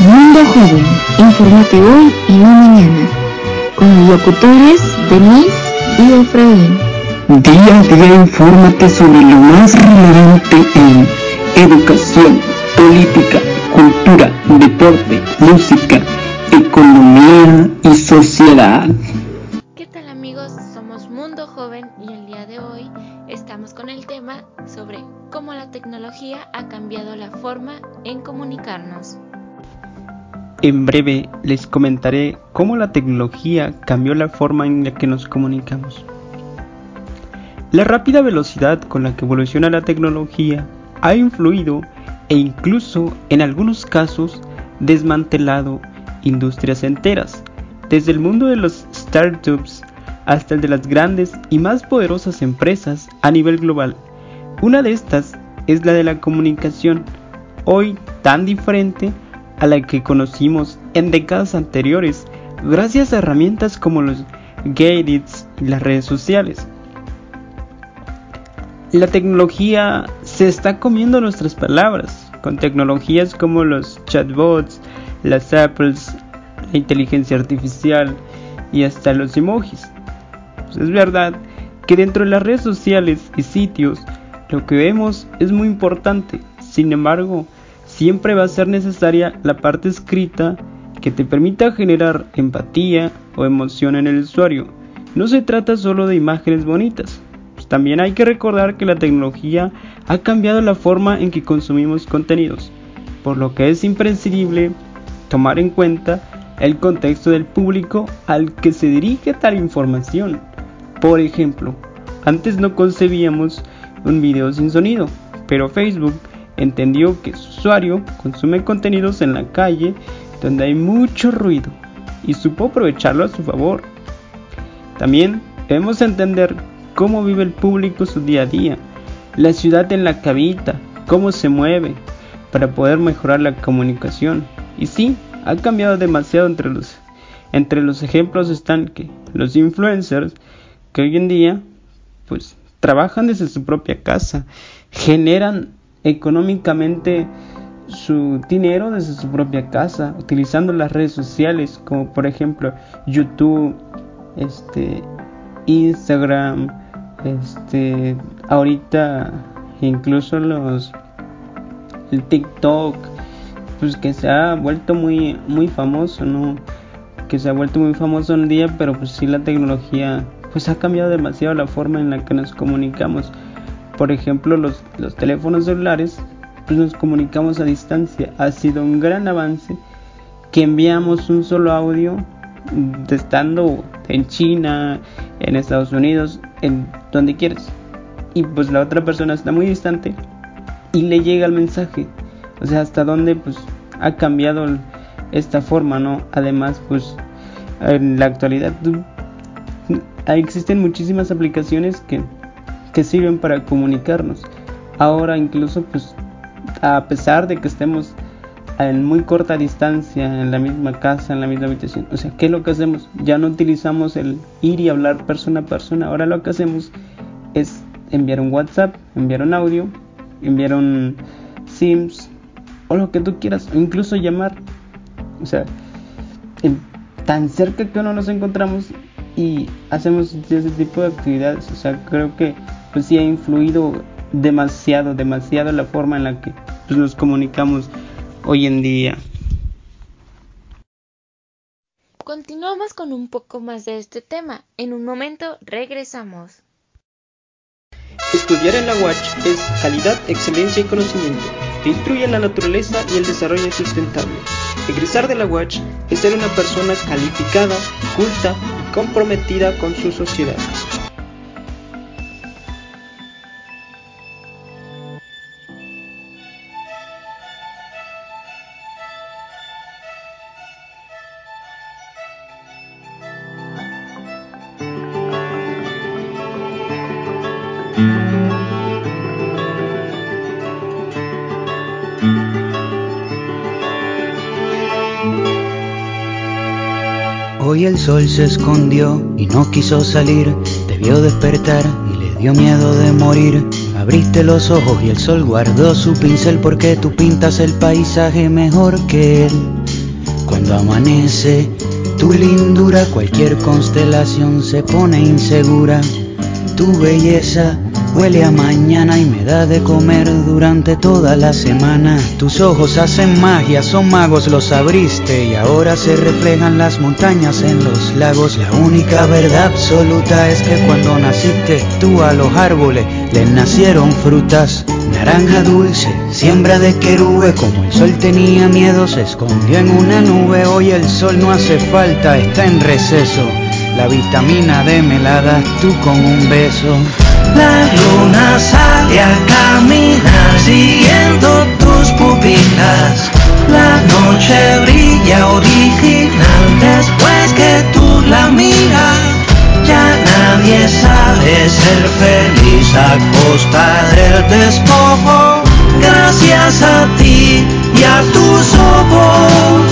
Mundo Joven, infórmate hoy y no mañana, con los locutores Denise y Efraín. Día a día infórmate sobre lo más relevante en educación, política, cultura, deporte, música, economía y sociedad. En breve les comentaré cómo la tecnología cambió la forma en la que nos comunicamos. La rápida velocidad con la que evoluciona la tecnología ha influido e incluso en algunos casos desmantelado industrias enteras, desde el mundo de los startups hasta el de las grandes y más poderosas empresas a nivel global. Una de estas es la de la comunicación, hoy tan diferente a la que conocimos en décadas anteriores gracias a herramientas como los gadgets y las redes sociales. La tecnología se está comiendo nuestras palabras, con tecnologías como los chatbots, las apples, la inteligencia artificial y hasta los emojis. Pues es verdad que dentro de las redes sociales y sitios lo que vemos es muy importante, sin embargo, siempre va a ser necesaria la parte escrita que te permita generar empatía o emoción en el usuario. No se trata solo de imágenes bonitas. Pues también hay que recordar que la tecnología ha cambiado la forma en que consumimos contenidos, por lo que es imprescindible tomar en cuenta el contexto del público al que se dirige tal información. Por ejemplo, antes no concebíamos un video sin sonido, pero Facebook entendió que su usuario consume contenidos en la calle donde hay mucho ruido y supo aprovecharlo a su favor. También debemos entender cómo vive el público su día a día, la ciudad en la que habita, cómo se mueve, para poder mejorar la comunicación. Y sí, ha cambiado demasiado entre los, entre los ejemplos están que los influencers que hoy en día pues trabajan desde su propia casa, generan económicamente su dinero desde su propia casa, utilizando las redes sociales como por ejemplo YouTube, este, Instagram, este, ahorita incluso los el TikTok, pues que se ha vuelto muy muy famoso, ¿no? Que se ha vuelto muy famoso un día, pero pues sí la tecnología pues ha cambiado demasiado la forma en la que nos comunicamos. Por ejemplo, los, teléfonos celulares, pues nos comunicamos a distancia. Ha sido un gran avance que enviamos un solo audio estando en China, en Estados Unidos, en donde quieras. Y pues la otra persona está muy distante y le llega el mensaje. O sea, hasta dónde pues ha cambiado esta forma, ¿no? Además, pues en la actualidad existen muchísimas aplicaciones que que sirven para comunicarnos. Ahora incluso pues a pesar de que estemos en muy corta distancia, en la misma casa, en la misma habitación. O sea, ¿qué es lo que hacemos? Ya no utilizamos el ir y hablar persona a persona. Ahora lo que hacemos es enviar un WhatsApp, enviar un audio, enviar un Sims o lo que tú quieras, o incluso llamar. O sea, tan cerca que no nos encontramos y hacemos ese tipo de actividades. O sea, creo que pues sí ha influido demasiado, demasiado la forma en la que pues, nos comunicamos hoy en día. Continuamos con un poco más de este tema. En un momento regresamos. Estudiar en la UACH es calidad, excelencia y conocimiento que instruye la naturaleza y el desarrollo sustentable. Egresar de la UACH es ser una persona calificada, culta y comprometida con su sociedad. Hoy el sol se escondió y no quiso salir, debió despertar y le dio miedo de morir Abriste los ojos y el sol guardó su pincel porque tú pintas el paisaje mejor que él. Cuando amanece, tu lindura, cualquier constelación se pone insegura. Tu belleza huele a mañana y me da de comer durante toda la semana. Tus ojos hacen magia, son magos, los abriste y ahora se reflejan las montañas en los lagos. La única verdad absoluta es que cuando naciste tú a los árboles les nacieron frutas. Naranja dulce, siembra de querube, como el sol tenía miedo, se escondió en una nube. Hoy el sol no hace falta, está en receso. La vitamina D me la das tú con un beso. La luna sale a caminar siguiendo tus pupilas. La noche brilla original después que tú la miras. Ya nadie sabe ser feliz a costa del despojo. Gracias a ti y a tus ojos.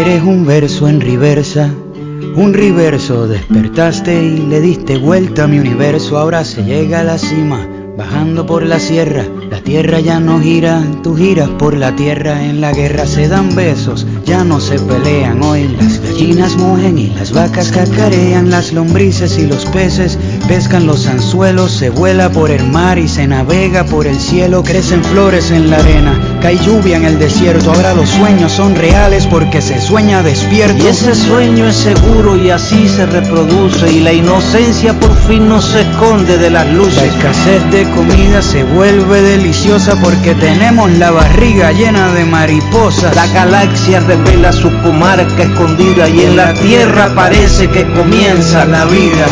Eres un verso en reversa un reverso, despertaste y le diste vuelta a mi universo, ahora se llega a la cima, bajando por la sierra, la tierra ya no gira, tú giras por la tierra, en la guerra se dan besos, ya no se pelean. Hoy, las gallinas mugen y las vacas cacarean, las lombrices y los peces pescan los anzuelos, se vuela por el mar y se navega por el cielo, crecen flores en la arena, cae lluvia en el desierto, ahora los sueños son reales porque se sueña despierto. Y ese sueño es seguro y así se reproduce y la inocencia por fin no se esconde de las luces. La escasez de comida se vuelve deliciosa porque tenemos la barriga llena de mariposas. La galaxia revela su comarca escondida y en la tierra parece que comienza la vida.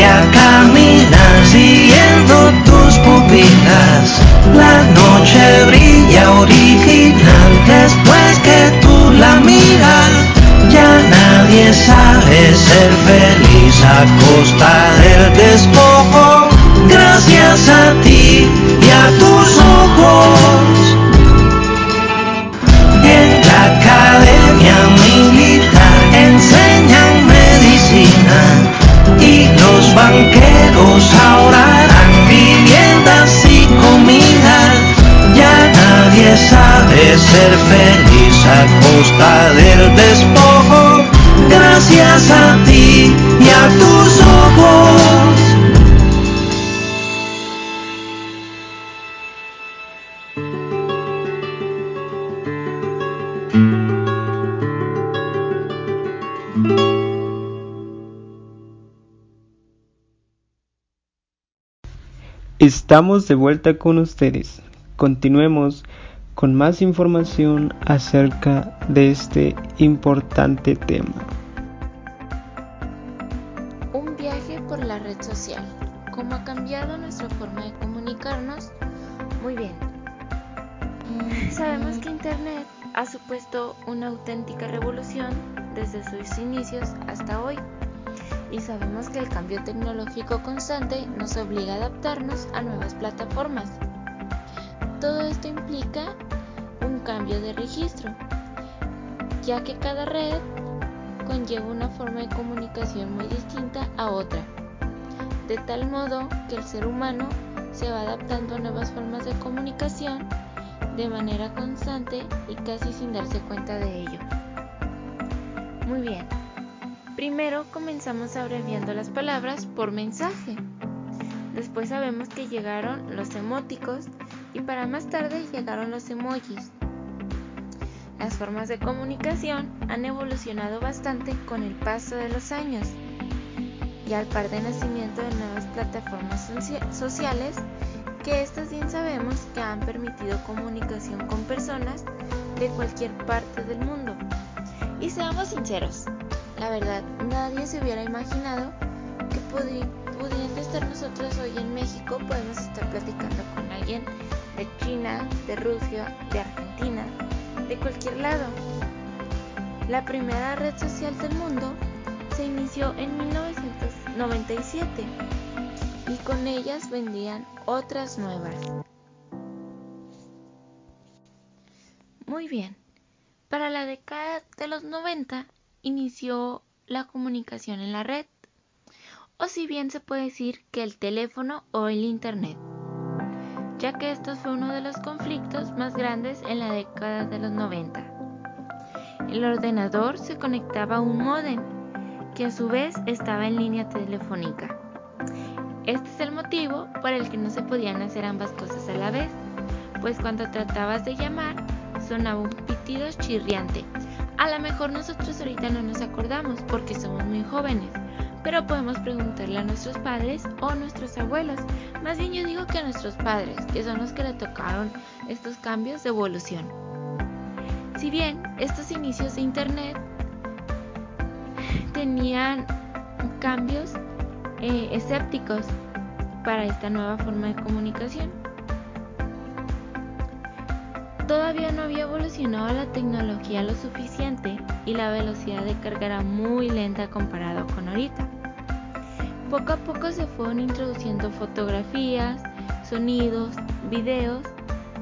Sale a caminar siguiendo tus pupilas. La noche brilla original después que tú la miras. Ya nadie sabe ser feliz a costa del despojo. Gracias a ti y a tus ojos. En la academia militar enseñan medicina y los banqueros ahora harán viviendas y comida. Ya nadie sabe ser feliz a costa del despojo. Gracias a ti y a tus ojos. Estamos de vuelta con ustedes. Continuemos con más información acerca de este importante tema. Un viaje por la red social. ¿Cómo ha cambiado nuestra forma de comunicarnos? Muy bien. Sabemos que Internet ha supuesto una auténtica revolución desde sus inicios hasta hoy y sabemos que el cambio tecnológico constante nos obliga a adaptarnos a nuevas plataformas. Todo esto implica un cambio de registro, ya que cada red conlleva una forma de comunicación muy distinta a otra, de tal modo que el ser humano se va adaptando a nuevas formas de comunicación de manera constante y casi sin darse cuenta de ello. Muy bien. Primero comenzamos abreviando las palabras por mensaje. Después sabemos que llegaron los emóticos y para más tarde llegaron los emojis. Las formas de comunicación han evolucionado bastante con el paso de los años y al par de nacimiento de nuevas plataformas sociales que estas bien sabemos que han permitido comunicación con personas de cualquier parte del mundo. Y seamos sinceros, la verdad, nadie se hubiera imaginado que pudiendo estar nosotros hoy en México, podemos estar platicando con alguien de China, de Rusia, de Argentina, de cualquier lado. La primera red social del mundo se inició en 1997 y con ellas vendían otras nuevas. Muy bien, para la década de los 90 inició la comunicación en la red, o si bien se puede decir que el teléfono o el Internet, ya que esto fue uno de los conflictos más grandes en la década de los 90. El ordenador se conectaba a un modem, que a su vez estaba en línea telefónica. Este es el motivo por el que no se podían hacer ambas cosas a la vez, pues cuando tratabas de llamar sonaba un pitido chirriante. A lo mejor nosotros ahorita no nos acordamos porque somos muy jóvenes, pero podemos preguntarle a nuestros padres o nuestros abuelos. Más bien yo digo que a nuestros padres, que son los que le tocaron estos cambios de evolución. Si bien estos inicios de Internet tenían cambios eh, escépticos para esta nueva forma de comunicación, Todavía no había evolucionado la tecnología lo suficiente y la velocidad de carga era muy lenta comparado con ahorita. Poco a poco se fueron introduciendo fotografías, sonidos, videos,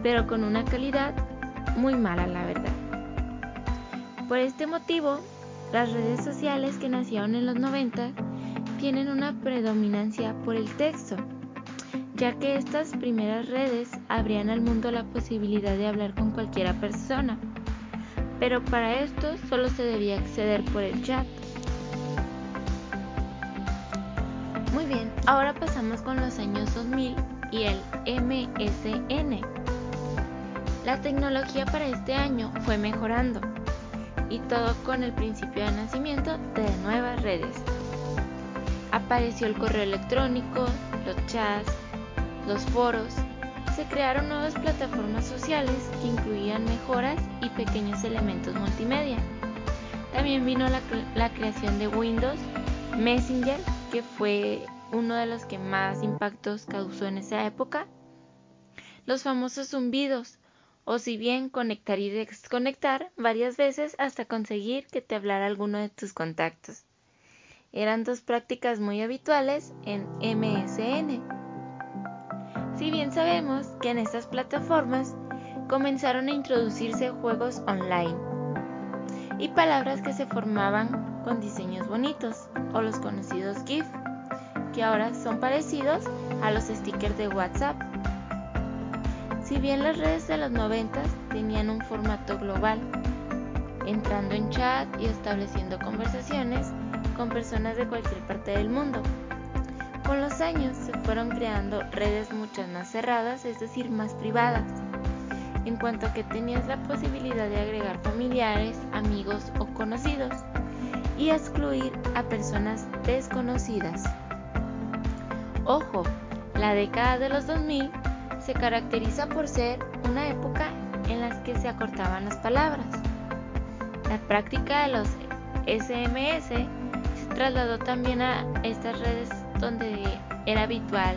pero con una calidad muy mala la verdad. Por este motivo, las redes sociales que nacieron en los 90 tienen una predominancia por el texto ya que estas primeras redes abrían al mundo la posibilidad de hablar con cualquiera persona, pero para esto solo se debía acceder por el chat. Muy bien, ahora pasamos con los años 2000 y el MSN. La tecnología para este año fue mejorando y todo con el principio de nacimiento de nuevas redes. Apareció el correo electrónico, los chats, los foros, se crearon nuevas plataformas sociales que incluían mejoras y pequeños elementos multimedia. También vino la, creación de Windows, Messenger, que fue uno de los que más impactos causó en esa época, los famosos zumbidos, o si bien conectar y desconectar varias veces hasta conseguir que te hablara alguno de tus contactos. Eran dos prácticas muy habituales en MSN. Si bien sabemos que en estas plataformas comenzaron a introducirse juegos online y palabras que se formaban con diseños bonitos o los conocidos GIF, que ahora son parecidos a los stickers de WhatsApp. Si bien las redes de los 90 tenían un formato global, entrando en chat y estableciendo conversaciones con personas de cualquier parte del mundo, con los años se fueron creando redes muchas más cerradas, es decir, más privadas, en cuanto a que tenías la posibilidad de agregar familiares, amigos o conocidos y excluir a personas desconocidas. Ojo, la década de los 2000 se caracteriza por ser una época en la que se acortaban las palabras. La práctica de los SMS se trasladó también a estas redes donde era habitual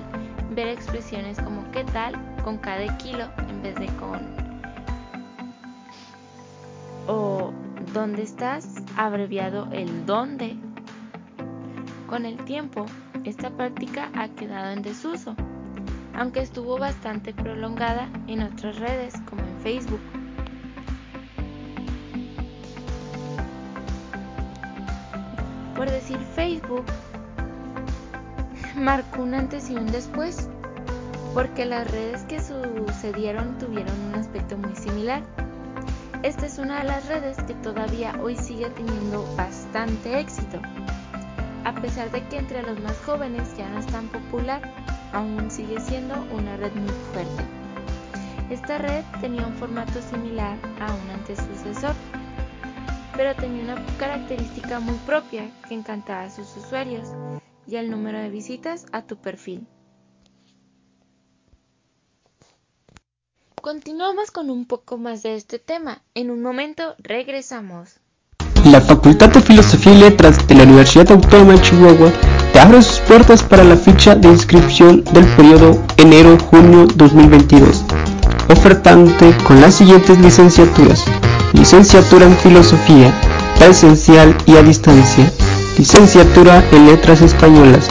ver expresiones como qué tal con cada kilo en vez de con o dónde estás abreviado el dónde. Con el tiempo, esta práctica ha quedado en desuso, aunque estuvo bastante prolongada en otras redes como en Facebook. Por decir Facebook, marcó un antes y un después, porque las redes que sucedieron tuvieron un aspecto muy similar. Esta es una de las redes que todavía hoy sigue teniendo bastante éxito. A pesar de que entre los más jóvenes ya no es tan popular, aún sigue siendo una red muy fuerte. Esta red tenía un formato similar a un antecesor, pero tenía una característica muy propia que encantaba a sus usuarios, y el número de visitas a tu perfil. Continuamos con un poco más de este tema. En un momento regresamos. La Facultad de Filosofía y Letras de la Universidad Autónoma de Chihuahua te abre sus puertas para la ficha de inscripción del periodo enero-junio 2022, ofertante con las siguientes licenciaturas. Licenciatura en Filosofía, presencial y a distancia Licenciatura en Letras Españolas.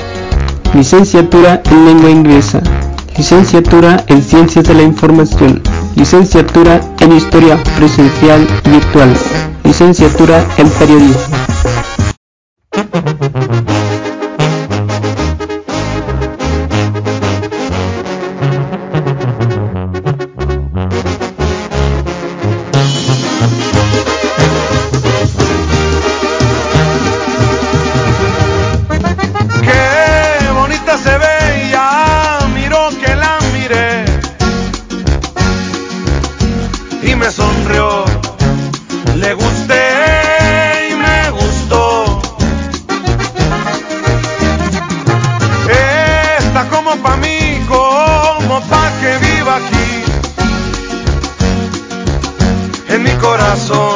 Licenciatura en Lengua Inglesa. Licenciatura en Ciencias de la Información. Licenciatura en Historia Presencial y Virtual. Licenciatura en Periodismo. me sonrió. Le gusté y me gustó. Está como pa' mí, como pa' que viva aquí. En mi corazón.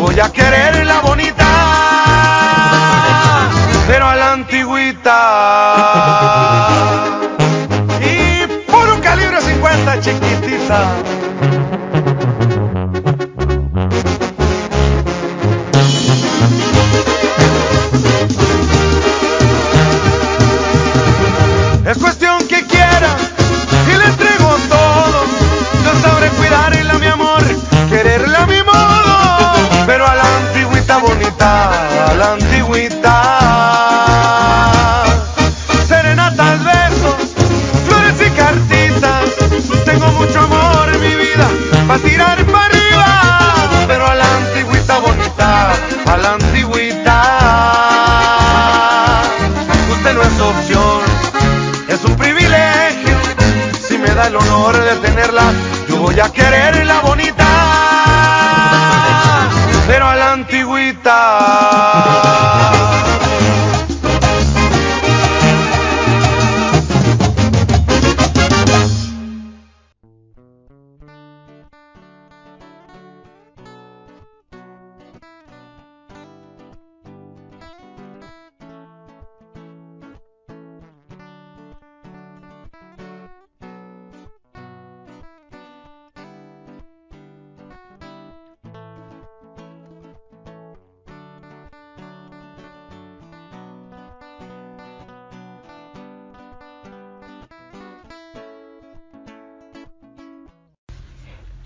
voy a querer la bonita, pero a la antigüita.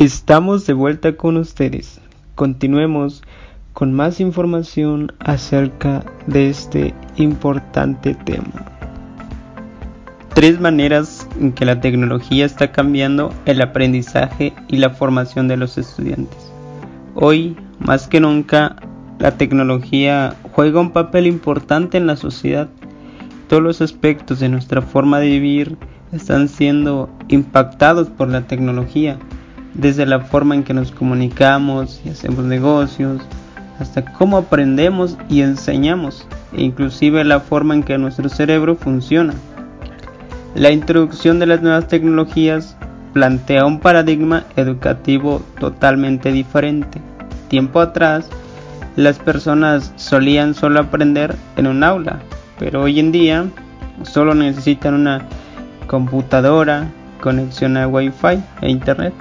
Estamos de vuelta con ustedes. Continuemos con más información acerca de este importante tema. Tres maneras en que la tecnología está cambiando el aprendizaje y la formación de los estudiantes. Hoy, más que nunca, la tecnología juega un papel importante en la sociedad. Todos los aspectos de nuestra forma de vivir están siendo impactados por la tecnología desde la forma en que nos comunicamos y hacemos negocios, hasta cómo aprendemos y enseñamos, e inclusive la forma en que nuestro cerebro funciona. La introducción de las nuevas tecnologías plantea un paradigma educativo totalmente diferente. Tiempo atrás, las personas solían solo aprender en un aula, pero hoy en día solo necesitan una computadora, conexión a Wi-Fi e Internet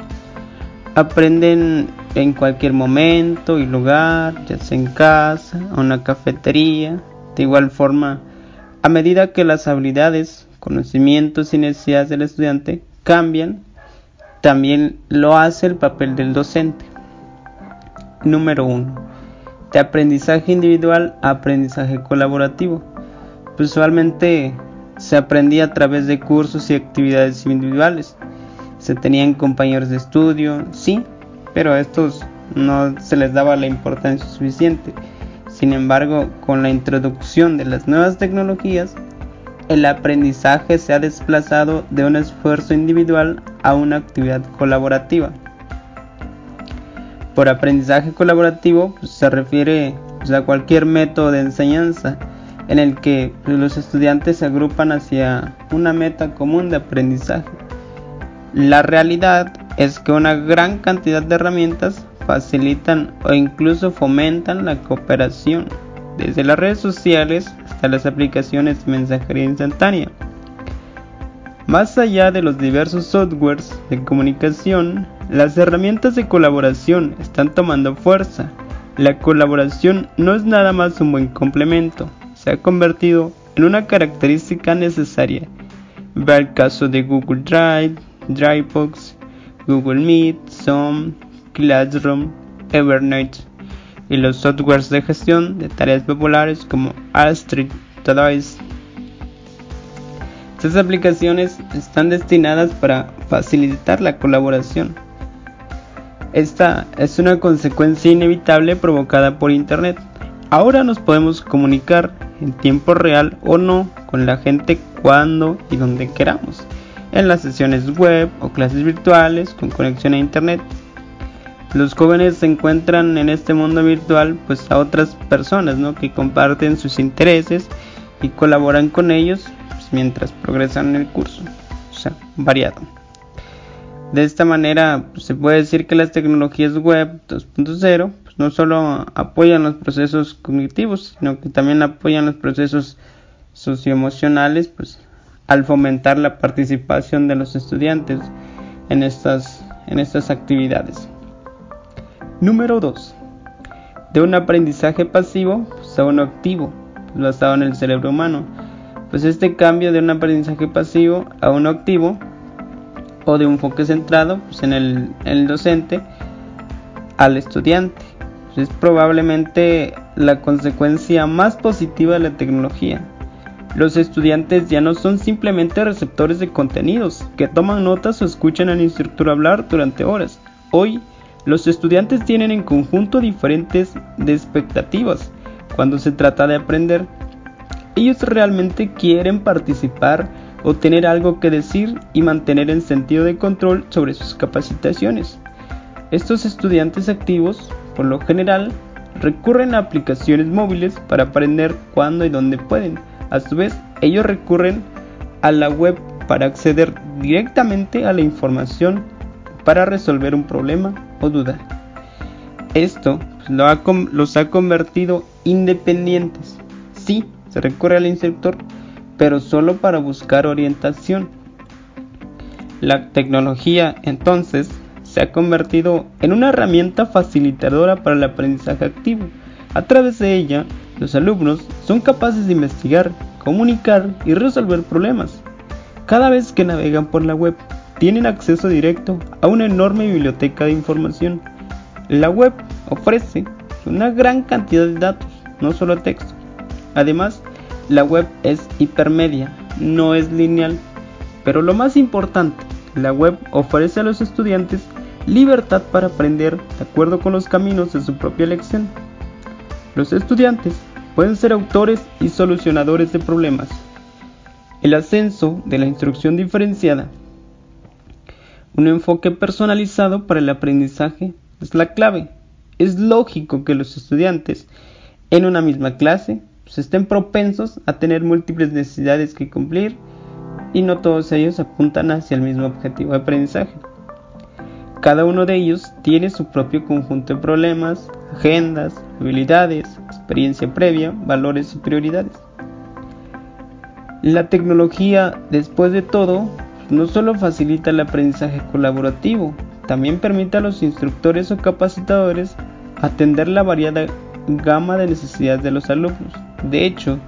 aprenden en cualquier momento y lugar, ya sea en casa en una cafetería. De igual forma, a medida que las habilidades, conocimientos y necesidades del estudiante cambian, también lo hace el papel del docente. Número 1. De aprendizaje individual a aprendizaje colaborativo. Usualmente se aprendía a través de cursos y actividades individuales se tenían compañeros de estudio, sí, pero a estos no se les daba la importancia suficiente. Sin embargo, con la introducción de las nuevas tecnologías, el aprendizaje se ha desplazado de un esfuerzo individual a una actividad colaborativa. Por aprendizaje colaborativo pues, se refiere pues, a cualquier método de enseñanza en el que los estudiantes se agrupan hacia una meta común de aprendizaje. La realidad es que una gran cantidad de herramientas facilitan o incluso fomentan la cooperación, desde las redes sociales hasta las aplicaciones de mensajería instantánea. Más allá de los diversos softwares de comunicación, las herramientas de colaboración están tomando fuerza. La colaboración no es nada más un buen complemento, se ha convertido en una característica necesaria. Ve el caso de Google Drive, Dropbox, Google Meet, Zoom, Classroom, Evernote y los softwares de gestión de tareas populares como Astrid, Todoist. Estas aplicaciones están destinadas para facilitar la colaboración. Esta es una consecuencia inevitable provocada por Internet. Ahora nos podemos comunicar en tiempo real o no con la gente cuando y donde queramos, en las sesiones web o clases virtuales con conexión a Internet. Los jóvenes se encuentran en este mundo virtual pues a otras personas ¿no? que comparten sus intereses y colaboran con ellos pues, mientras progresan en el curso, o sea, variado. De esta manera pues, se puede decir que las tecnologías web 2.0 pues, no solo apoyan los procesos cognitivos, sino que también apoyan los procesos socioemocionales, pues al fomentar la participación de los estudiantes en estas, en estas actividades. Número 2. De un aprendizaje pasivo a uno activo, basado en el cerebro humano. Pues este cambio de un aprendizaje pasivo a uno activo o de un enfoque centrado pues, en, el, docente al estudiante. Es probablemente la consecuencia más positiva de la tecnología. Los estudiantes ya no son simplemente receptores de contenidos que toman notas o escuchan al instructor hablar durante horas. Hoy, los estudiantes tienen en conjunto diferentes expectativas cuando se trata de aprender. Ellos realmente quieren participar o tener algo que decir y mantener el sentido de control sobre sus capacitaciones. Estos estudiantes activos, por lo general, recurren a aplicaciones móviles para aprender cuando y dónde pueden. A su vez, ellos recurren a la web para acceder directamente a la información para resolver un problema o duda. Esto los ha convertido independientes. Sí, se recurre al instructor, pero solo para buscar orientación. La tecnología entonces se ha convertido en una herramienta facilitadora para el aprendizaje activo. A través de ella, los alumnos son capaces de investigar, comunicar y resolver problemas. Cada vez que navegan por la web, tienen acceso directo a una enorme biblioteca de información. La web ofrece una gran cantidad de datos, no solo texto. Además, la web es hipermedia, no es lineal. Pero lo más importante, la web ofrece a los estudiantes libertad para aprender de acuerdo con los caminos de su propia elección. Los estudiantes pueden ser autores y solucionadores de problemas. El ascenso de la instrucción diferenciada. Un enfoque personalizado para el aprendizaje es la clave. Es lógico que los estudiantes en una misma clase pues, estén propensos a tener múltiples necesidades que cumplir y no todos ellos apuntan hacia el mismo objetivo de aprendizaje. Cada uno de ellos tiene su propio conjunto de problemas, agendas, habilidades, experiencia previa, valores y prioridades. La tecnología, después de todo, no solo facilita el aprendizaje colaborativo, también permite a los instructores o capacitadores atender la variada gama de necesidades de los alumnos. De hecho,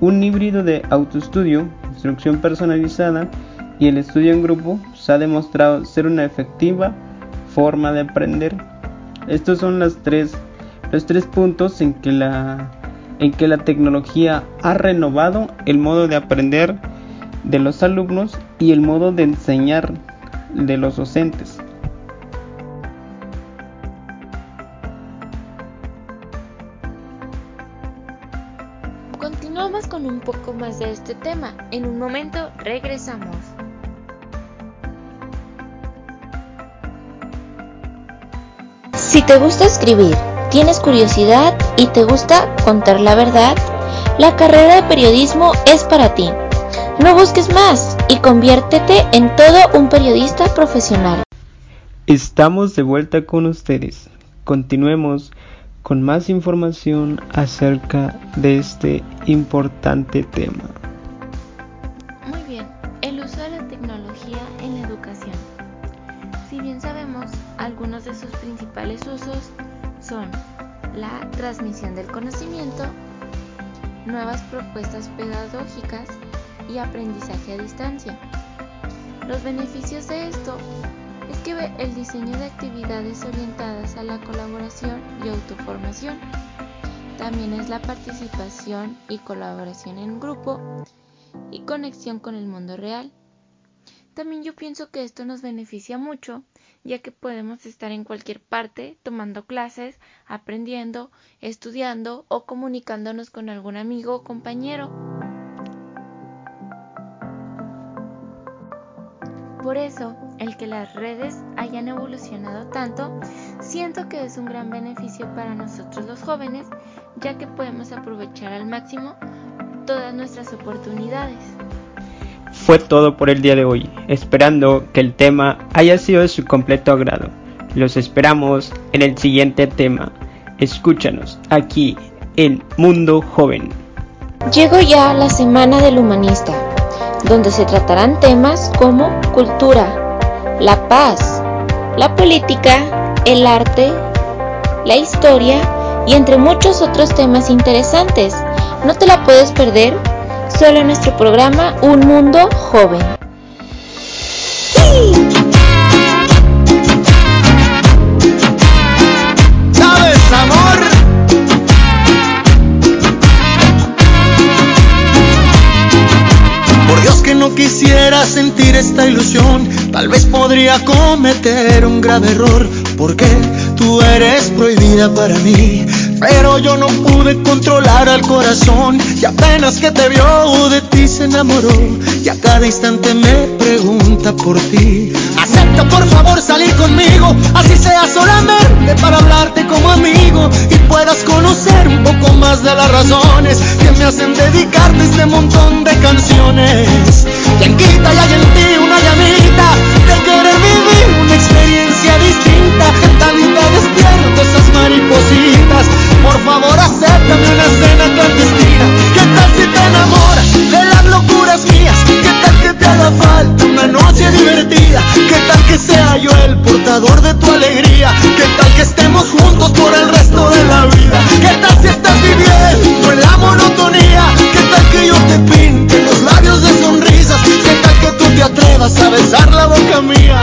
un híbrido de autoestudio, instrucción personalizada y el estudio en grupo se ha demostrado ser una efectiva forma de aprender. Estos son los tres, los tres puntos en que, la, en que la tecnología ha renovado el modo de aprender de los alumnos y el modo de enseñar de los docentes. con un poco más de este tema. En un momento regresamos. Si te gusta escribir, tienes curiosidad y te gusta contar la verdad, La carrera de periodismo es para ti. No busques más y conviértete en todo un periodista profesional. Estamos de vuelta con ustedes. Continuemos con más información acerca de este importante tema. Transmisión del conocimiento, nuevas propuestas pedagógicas y aprendizaje a distancia. Los beneficios de esto es que el diseño de actividades orientadas a la colaboración y autoformación. También es la participación y colaboración en grupo y conexión con el mundo real. También yo pienso que esto nos beneficia mucho, ya que podemos estar en cualquier parte tomando clases, aprendiendo, estudiando o comunicándonos con algún amigo o compañero. Por eso, el que las redes hayan evolucionado tanto, siento que es un gran beneficio para nosotros los jóvenes, ya que podemos aprovechar al máximo todas nuestras oportunidades. Fue todo por el día de hoy, esperando que el tema haya sido de su completo agrado. Los esperamos en el siguiente tema. Escúchanos aquí en Mundo Joven. Llegó ya la Semana del Humanista donde se tratarán temas como cultura, la paz, la política, el arte, la historia y entre muchos otros temas interesantes. No te la puedes perder solo en nuestro programa Un Mundo Joven. ¿Sabes, amor? Por Dios que no quisiera sentir esta ilusión, tal vez podría cometer un grave error, porque tú eres prohibida para mí. Pero yo no pude controlar al corazón y apenas que te vio de ti se enamoró y a cada instante me pregunta por ti. Acepta por favor salir conmigo, así sea solamente para hablarte como amigo y puedas conocer un poco más de las razones que me hacen dedicarte este montón de canciones. Quien quita y hay en ti una llamita de querer vivir una experiencia distinta. Que y te despierto esas maripositas. Por favor, acéptame una escena clandestina. ¿Qué tal si te enamoras de las locuras mías? ¿Qué tal que te haga falta una noche divertida? ¿Qué tal que sea yo el portador de tu alegría? ¿Qué tal que estemos juntos por el resto de la vida? ¿Qué tal si estás viviendo en la monotonía? ¿Qué tal que yo te pinte los labios de sonrisas? ¿Qué tal que tú te atrevas a besar la boca mía?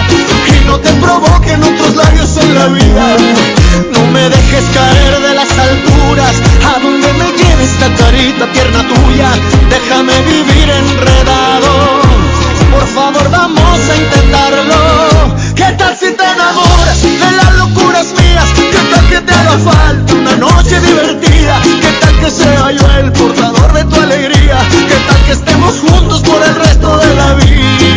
Y no te provoquen otros labios en la vida. No me dejes caer de alturas, a donde me lleve esta carita tierna tuya. Déjame vivir enredado. Por favor, vamos a intentarlo. ¿Qué tal si te enamoras de las locuras mías? ¿Qué tal que te haga falta una noche divertida? ¿Qué tal que sea yo el portador de tu alegría? ¿Qué tal que estemos juntos por el resto de la vida?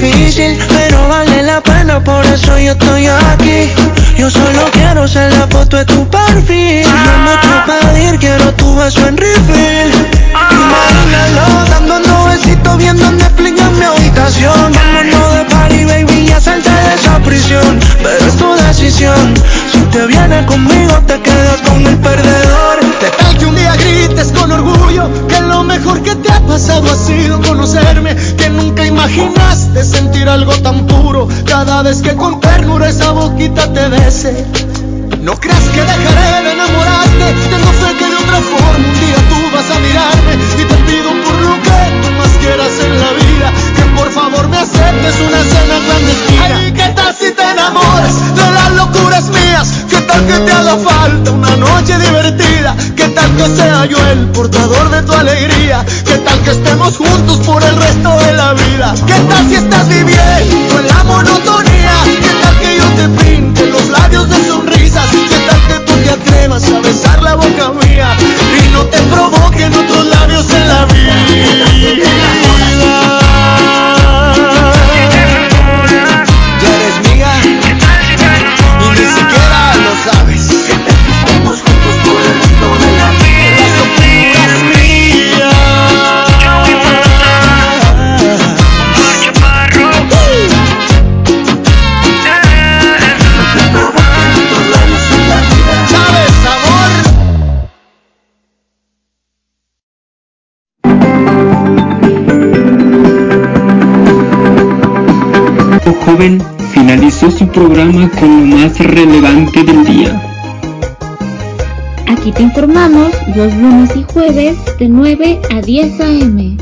Difícil, pero vale la pena, por eso yo estoy aquí. Yo solo quiero ser la foto de tu perfil. No mucho pedir, quiero tu beso en refill. Imagínalo, dándonos besitos viendo Netflix en mi habitación. Vámonos de party, baby, ya salte de esa prisión. Pero es tu decisión. Si te vienes conmigo, te quedas con el perdedor. ¿Qué tal que un día grites con orgullo que lo mejor que te ha pasado ha sido conocerme? Que nunca imaginaste sentir algo tan puro cada vez que con ternura esa boquita te bese. No creas que dejaré de enamorarte, tengo fe que de otra forma un día tú vas a mirarme y te pido por lo que tú más quieras en la vida, que por favor me aceptes una cena clandestina. Ay, ¿qué tal si te enamoras de las locuras mías? ¿Qué tal que te haga falta una noche que sea yo el portador de tu alegría? ¿Qué tal que estemos juntos por el resto de la vida? ¿Qué tal si estás viviendo en la monotonía? ¿Qué tal que yo te pinte con lo más relevante del día. Aquí te informamos los lunes y jueves de 9 a 10 a.m.